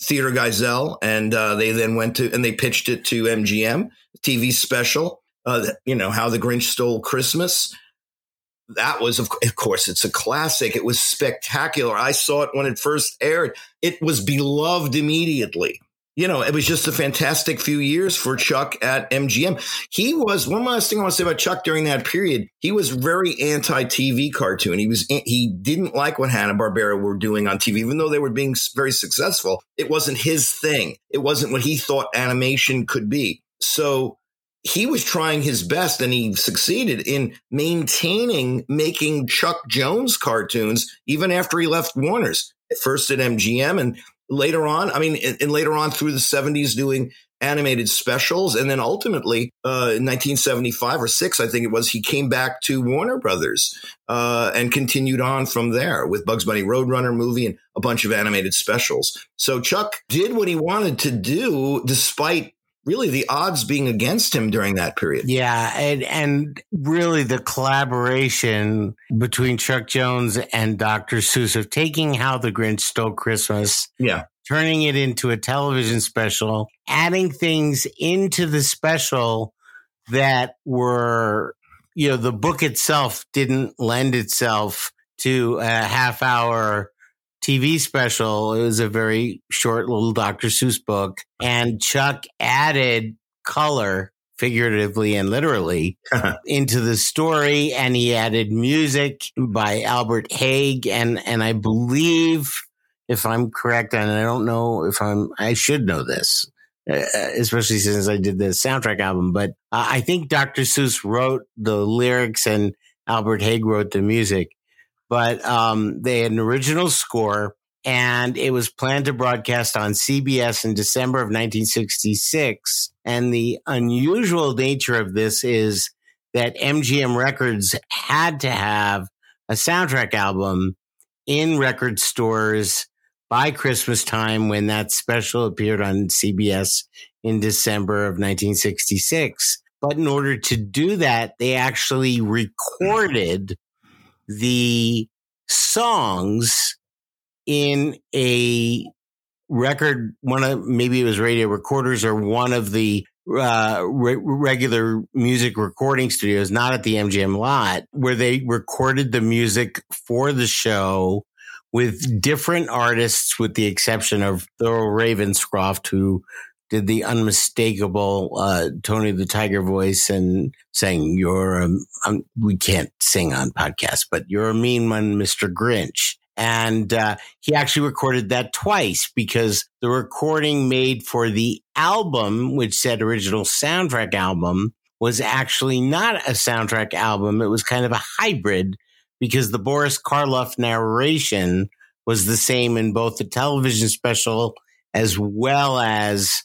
Theodor Geisel, and uh, they then went to and they pitched it to MGM TV special uh, you know, How the Grinch Stole Christmas. That was, of, of course, it's a classic. It was spectacular. I saw it when it first aired. It was beloved immediately. You know, it was just a fantastic few years for Chuck at MGM. He was one last thing I want to say about Chuck during that period. He was very anti TV cartoon. He was he didn't like what Hanna Barbera were doing on TV, even though they were being very successful. It wasn't his thing. It wasn't what he thought animation could be. So he was trying his best and he succeeded in maintaining making Chuck Jones cartoons even after he left Warner's. First at MGM and later on, I mean, and later on through the 70s doing animated specials. And then ultimately, uh, in 1975 or six, I think it was, he came back to Warner Brothers uh, and continued on from there with Bugs Bunny Roadrunner movie and a bunch of animated specials. So Chuck did what he wanted to do despite really the odds being against him during that period. Yeah, and and really the collaboration between Chuck Jones and Dr. Seuss of taking How the Grinch Stole Christmas, yeah, turning it into a television special, adding things into the special that were you know the book itself didn't lend itself to a half hour TV special. It was a very short little Dr. Seuss book. And Chuck added color, figuratively and literally, into the story. And he added music by Albert Hague. And, and I believe, if I'm correct, and I don't know if I'm, I should know this. Uh, especially since I did the soundtrack album, but uh, I think Dr. Seuss wrote the lyrics and Albert Hague wrote the music but um, they had an original score and it was planned to broadcast on CBS in December of 1966. And the unusual nature of this is that MGM Records had to have a soundtrack album in record stores by Christmas time when that special appeared on CBS in December of 1966. But in order to do that, they actually recorded the songs in a record, one of maybe it was radio recorders or one of the uh, re- regular music recording studios, not at the MGM lot, where they recorded the music for the show with different artists, with the exception of Thurl Ravenscroft, who did the unmistakable uh, Tony the Tiger voice and saying, "You're a, um, we can't sing on podcasts, but you're a mean one, Mister Grinch." And uh, he actually recorded that twice because the recording made for the album, which said original soundtrack album, was actually not a soundtrack album. It was kind of a hybrid because the Boris Karloff narration was the same in both the television special as well as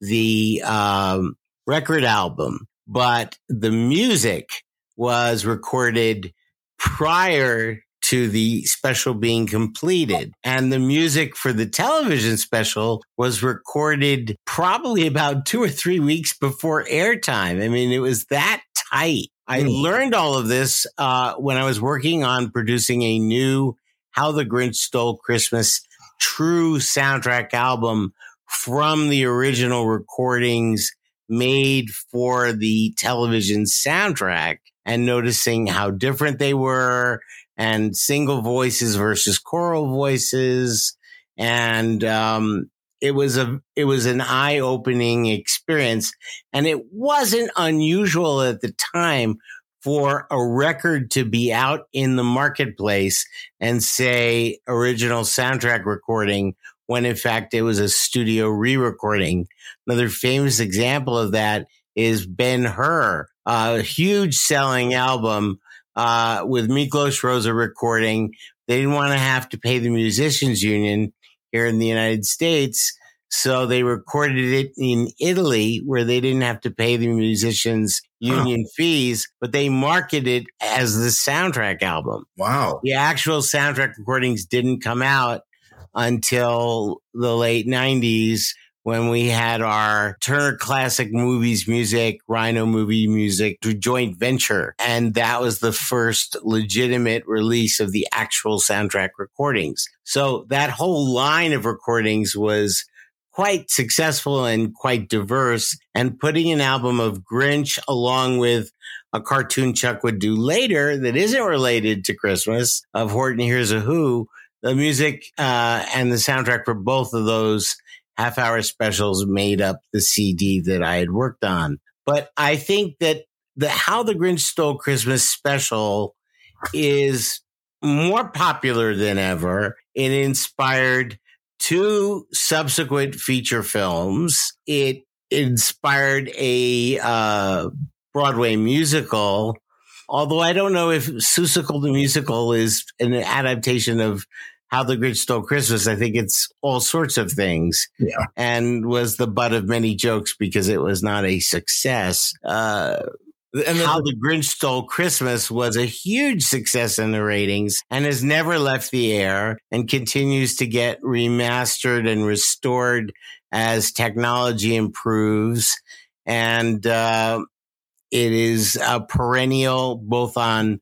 the um, record album, but the music was recorded prior to the special being completed. And the music for the television special was recorded probably about two or three weeks before airtime. I mean, it was that tight. I mm. learned all of this uh, when I was working on producing a new How the Grinch Stole Christmas true soundtrack album from the original recordings made for the television soundtrack and noticing how different they were and single voices versus choral voices. And, um, it was a, it was an eye opening experience and it wasn't unusual at the time for a record to be out in the marketplace and say original soundtrack recording when in fact it was a studio re-recording. Another famous example of that is Ben Hur, a huge selling album uh, with Miklos Rozsa recording. They didn't want to have to pay the musicians union here in the United States. So they recorded it in Italy where they didn't have to pay the musicians union fees, but they marketed it as the soundtrack album. Wow. The actual soundtrack recordings didn't come out until the late 90s when we had our Turner Classic Movies music, Rhino movie music joint venture. And that was the first legitimate release of the actual soundtrack recordings. So that whole line of recordings was quite successful and quite diverse. And putting an album of Grinch along with a cartoon Chuck would do later that isn't related to Christmas of Horton Hears a Who the music uh, and the soundtrack for both of those half hour specials made up the CD that I had worked on. But I think that the How the Grinch Stole Christmas special is more popular than ever. It inspired two subsequent feature films. It inspired a uh, Broadway musical. Although I don't know if Seussical the musical is an adaptation of how the Grinch Stole Christmas. I think it's all sorts of things. Yeah. And was the butt of many jokes because it was not a success. Uh, and How the Grinch Stole Christmas was a huge success in the ratings and has never left the air and continues to get remastered and restored as technology improves. And uh, it is a perennial both on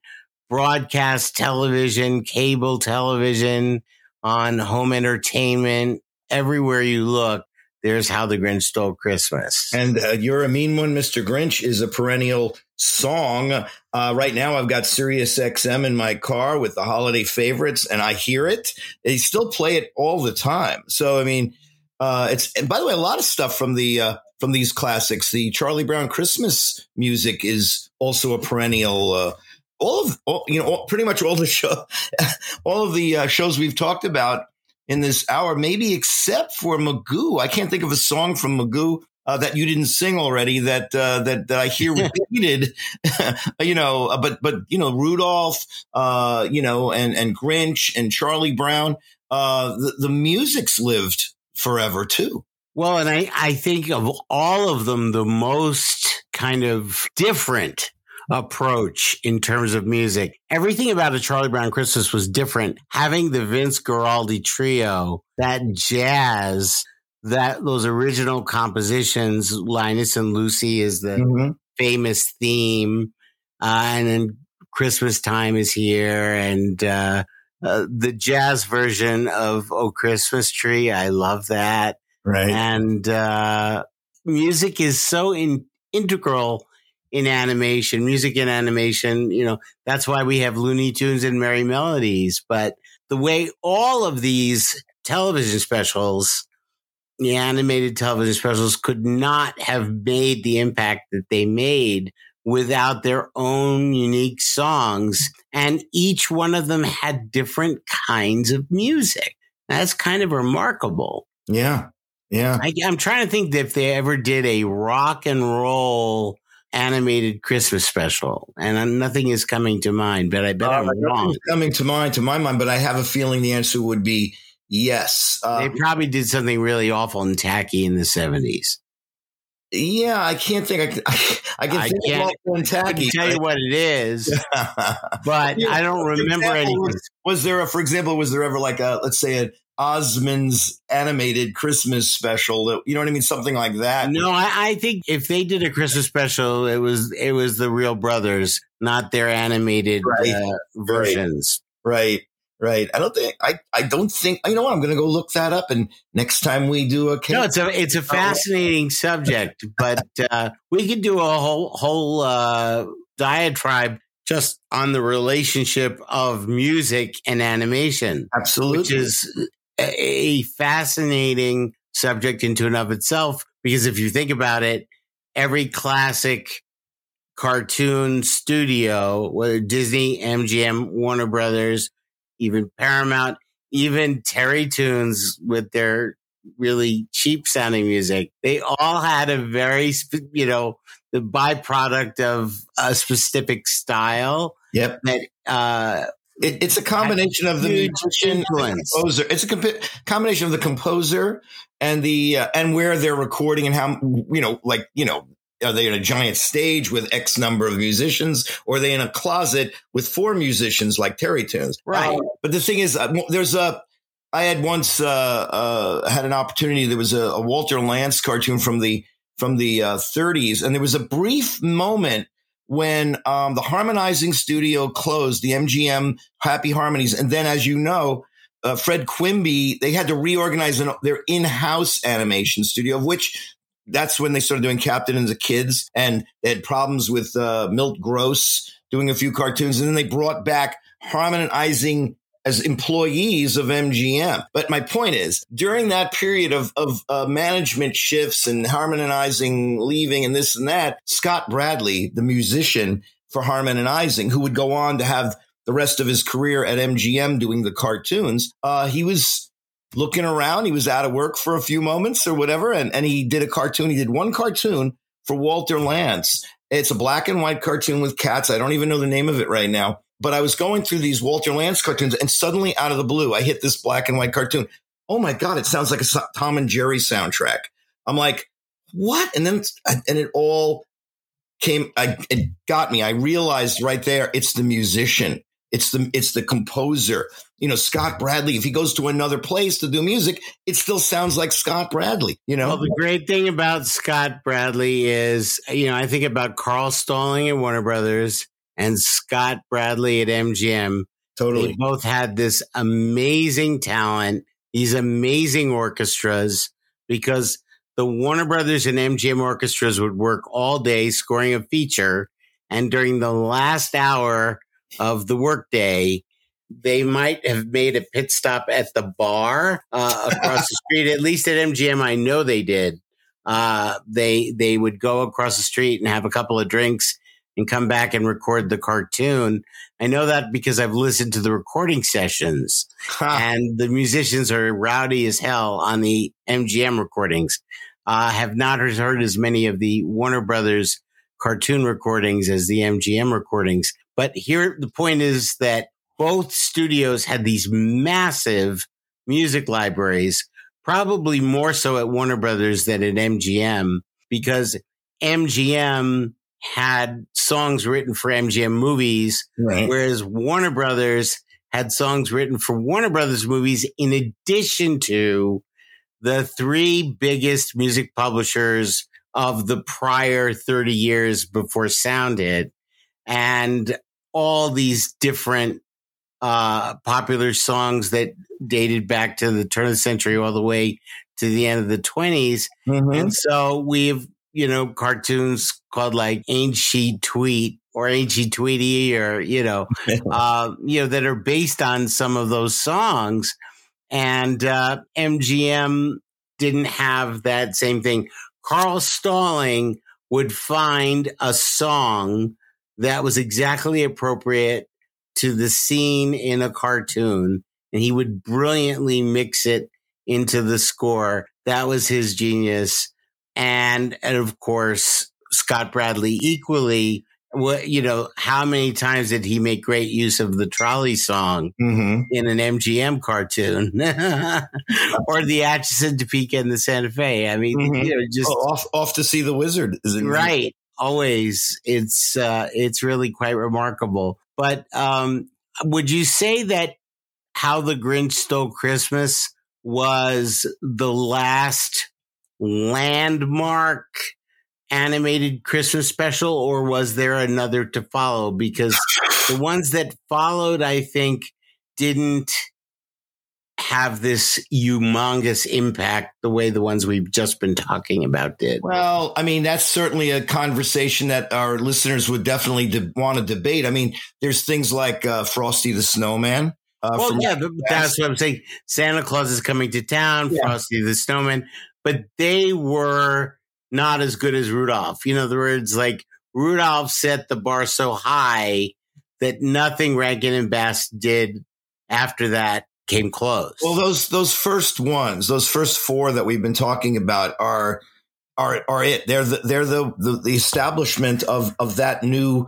broadcast television, cable television, on home entertainment, everywhere you look. There's how the Grinch stole Christmas. And uh, You're a Mean One, Mr. Grinch is a perennial song. Uh, right now, I've got Sirius XM in my car with the holiday favorites, and I hear it. They still play it all the time. So, I mean, uh, it's, and by the way, a lot of stuff from the, uh, from these classics, the Charlie Brown Christmas music is also a perennial, uh, all of all, you know all, pretty much all the show all of the uh, shows we've talked about in this hour maybe except for magoo i can't think of a song from magoo uh, that you didn't sing already that uh, that that I hear repeated, you know. Uh, but but you know Rudolph, uh, you know, and and Grinch and Charlie Brown. Uh, the, the music's lived forever too. Well, and I I think of all of them, the most kind of different approach in terms of music. Everything about a Charlie Brown Christmas was different. Having the Vince Guaraldi trio, that jazz, that those original compositions, Linus and Lucy is the mm-hmm. famous theme. Uh, and then Christmas time is here and, uh, uh, the jazz version of Oh Christmas Tree. I love that. Right. And, uh, music is so in, integral in animation, music in animation. You know, that's why we have Looney Tunes and Merrie Melodies. But the way all of these television specials, the animated television specials, could not have made the impact that they made without their own unique songs. And each one of them had different kinds of music. That's kind of remarkable. Yeah. Yeah. I, am trying to think if they ever did a rock and roll animated Christmas special, and nothing is coming to mind. But I bet uh, I'm wrong. Coming to mind, to my mind, but I have a feeling the answer would be yes. Um, they probably did something really awful and tacky in the '70s. Yeah, I can't think. I, can, I can I think can't, of and tacky. I tell you what it is, but yeah, I don't remember anything. Was, was there, a, for example, was there ever like a, let's say, a Osmond's animated Christmas special. That, You know what I mean? Something like that. No, I, I, think if they did a Christmas special, it was it was the real brothers, not their animated right. uh, versions. Right. Right. I don't think I. I don't think you know what. I'm going to go look that up, and next time we do a no, it's a it's a fascinating subject, but uh, we could do a whole whole uh, diatribe just on the relationship of music and animation. Absolutely. Which is a fascinating subject into and of itself because if you think about it, every classic cartoon studio, whether Disney, MGM, Warner Brothers, even Paramount, even Terrytoons with their really cheap sounding music, they all had a very, you know, the byproduct of a specific style. Yep. That uh, it, it's a combination of the musician composer. It's a comp- combination of the composer and the uh, and where they're recording and how you know, like you know, are they in a giant stage with X number of musicians, or are they in a closet with four musicians like Terrytoons? Right. Uh, but the thing is, uh, there's a. I had once uh, uh, had an opportunity. There was a, a, Walter Lantz cartoon from the from the 30s, uh, and there was a brief moment when um, the Harman-Ising studio closed, the MGM Happy Harmonies, and then, as you know, uh, Fred Quimby, they had to reorganize an, their in-house animation studio, of which that's when they started doing Captain and the Kids, and they had problems with uh, Milt Gross doing a few cartoons, and then they brought back Harman and Ising as employees of MGM. But my point is, during that period of, of uh, management shifts and Harman-Ising, leaving, and this and that, Scott Bradley, the musician for Harman and Ising, who would go on to have the rest of his career at MGM doing the cartoons, uh, he was looking around. He was out of work for a few moments or whatever, and, and he did a cartoon. He did one cartoon for Walter Lantz. It's a black and white cartoon with cats. I don't even know the name of it right now but I was going through these Walter Lantz cartoons, and suddenly, out of the blue, I hit this black and white cartoon. Oh my god! It sounds like a Tom and Jerry soundtrack. I'm like, what? And then, and it all came. I, it got me. I realized right there, it's the musician. It's the it's the composer. You know, Scott Bradley. If he goes to another place to do music, it still sounds like Scott Bradley. You know. Well, the great thing about Scott Bradley is, you know, I think about Carl Stalling at Warner Brothers and Scott Bradley at MGM. Totally. They both had this amazing talent, these amazing orchestras, because the Warner Brothers and MGM orchestras would work all day scoring a feature. And during the last hour of the workday, they might have made a pit stop at the bar uh, across the street. At least at MGM, I know they did. Uh, they they would go across the street and have a couple of drinks and come back and record the cartoon. I know that because I've listened to the recording sessions and the musicians are rowdy as hell on the MGM recordings. I uh, have not heard as many of the Warner Brothers cartoon recordings as the MGM recordings. But here, the point is that both studios had these massive music libraries, probably more so at Warner Brothers than at MGM because MGM had songs written for MGM movies, right. whereas Warner Brothers had songs written for Warner Brothers movies in addition to the three biggest music publishers of the prior 30 years before sound hit and all these different uh, popular songs that dated back to the turn of the century all the way to the end of the 20s. Mm-hmm. And so we've you know, cartoons called like Ain't She Tweet or Ain't She Tweety or, you know, uh, you know, that are based on some of those songs. And uh, MGM didn't have that same thing. Carl Stalling would find a song that was exactly appropriate to the scene in a cartoon and he would brilliantly mix it into the score. That was his genius. And, and of course, Scott Bradley equally what you know how many times did he make great use of the trolley song mm-hmm. in an MGM cartoon or the Atchison Topeka and the Santa Fe I mean mm-hmm. you know just oh, off off to see the wizard right always it's uh it's really quite remarkable but um would you say that how the Grinch stole Christmas was the last landmark animated Christmas special, or was there another to follow? Because the ones that followed, I think, didn't have this humongous impact the way the ones we've just been talking about did. Well, I mean, that's certainly a conversation that our listeners would definitely de- want to debate. I mean, there's things like uh, Frosty the Snowman. Uh, well, yeah, that's what I'm saying. Santa Claus is coming to town, yeah. Frosty the Snowman, but they were not as good as Rudolph. You know, the words like Rudolph set the bar so high that nothing Rankin and Bass did after that came close. Well, those those first ones, those first four that we've been talking about are are are it. They're the they're the the, the establishment of of that new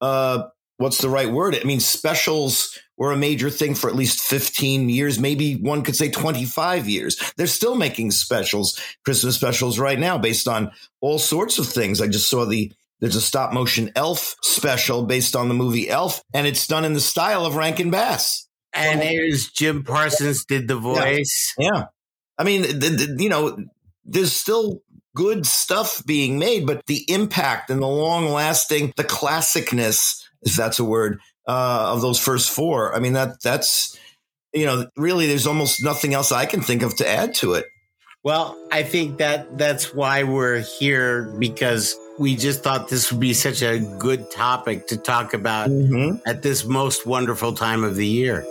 uh what's the right word? I mean, specials were a major thing for at least 15 years, maybe one could say 25 years. They're still making specials, Christmas specials right now based on all sorts of things. I just saw the there's a stop motion elf special based on the movie Elf, and it's done in the style of Rankin Bass. And there's Jim Parsons did the voice. Yeah. yeah. I mean, the, the, you know, there's still good stuff being made, but the impact and the long lasting, the classicness, if that's a word, uh, of those first four. I mean, that that's, you know, really there's almost nothing else I can think of to add to it. Well, I think that that's why we're here because we just thought this would be such a good topic to talk about mm-hmm. at this most wonderful time of the year.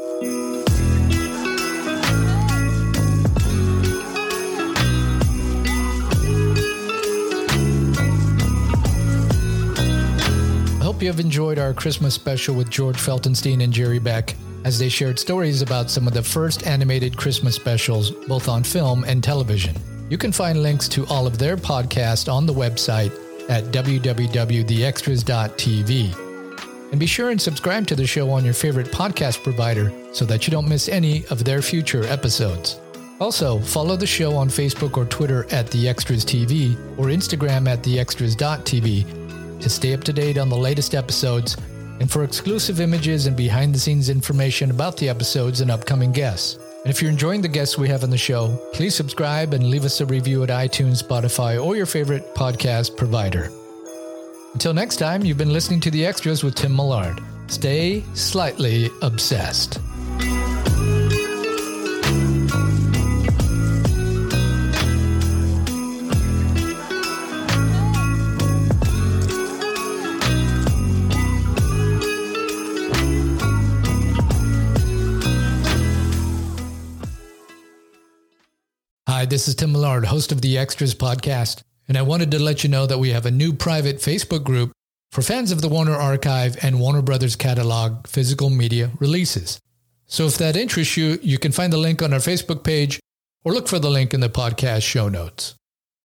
You have enjoyed our Christmas special with George Feltenstein and Jerry Beck as they shared stories about some of the first animated Christmas specials, both on film and television. You can find links to all of their podcasts on the website at www.theextras.tv. And be sure and subscribe to the show on your favorite podcast provider so that you don't miss any of their future episodes. Also, follow the show on Facebook or Twitter at The Extras TV or Instagram at TheExtras.tv to stay up to date on the latest episodes and for exclusive images and behind the scenes information about the episodes and upcoming guests. And if you're enjoying the guests we have on the show, please subscribe and leave us a review at iTunes, Spotify, or your favorite podcast provider. Until next time, you've been listening to The Extras with Tim Millard. Stay slightly obsessed. Hi, this is Tim Millard, host of the Extras podcast, and I wanted to let you know that we have a new private Facebook group for fans of the Warner Archive and Warner Brothers catalog physical media releases. So if that interests you, you can find the link on our Facebook page or look for the link in the podcast show notes.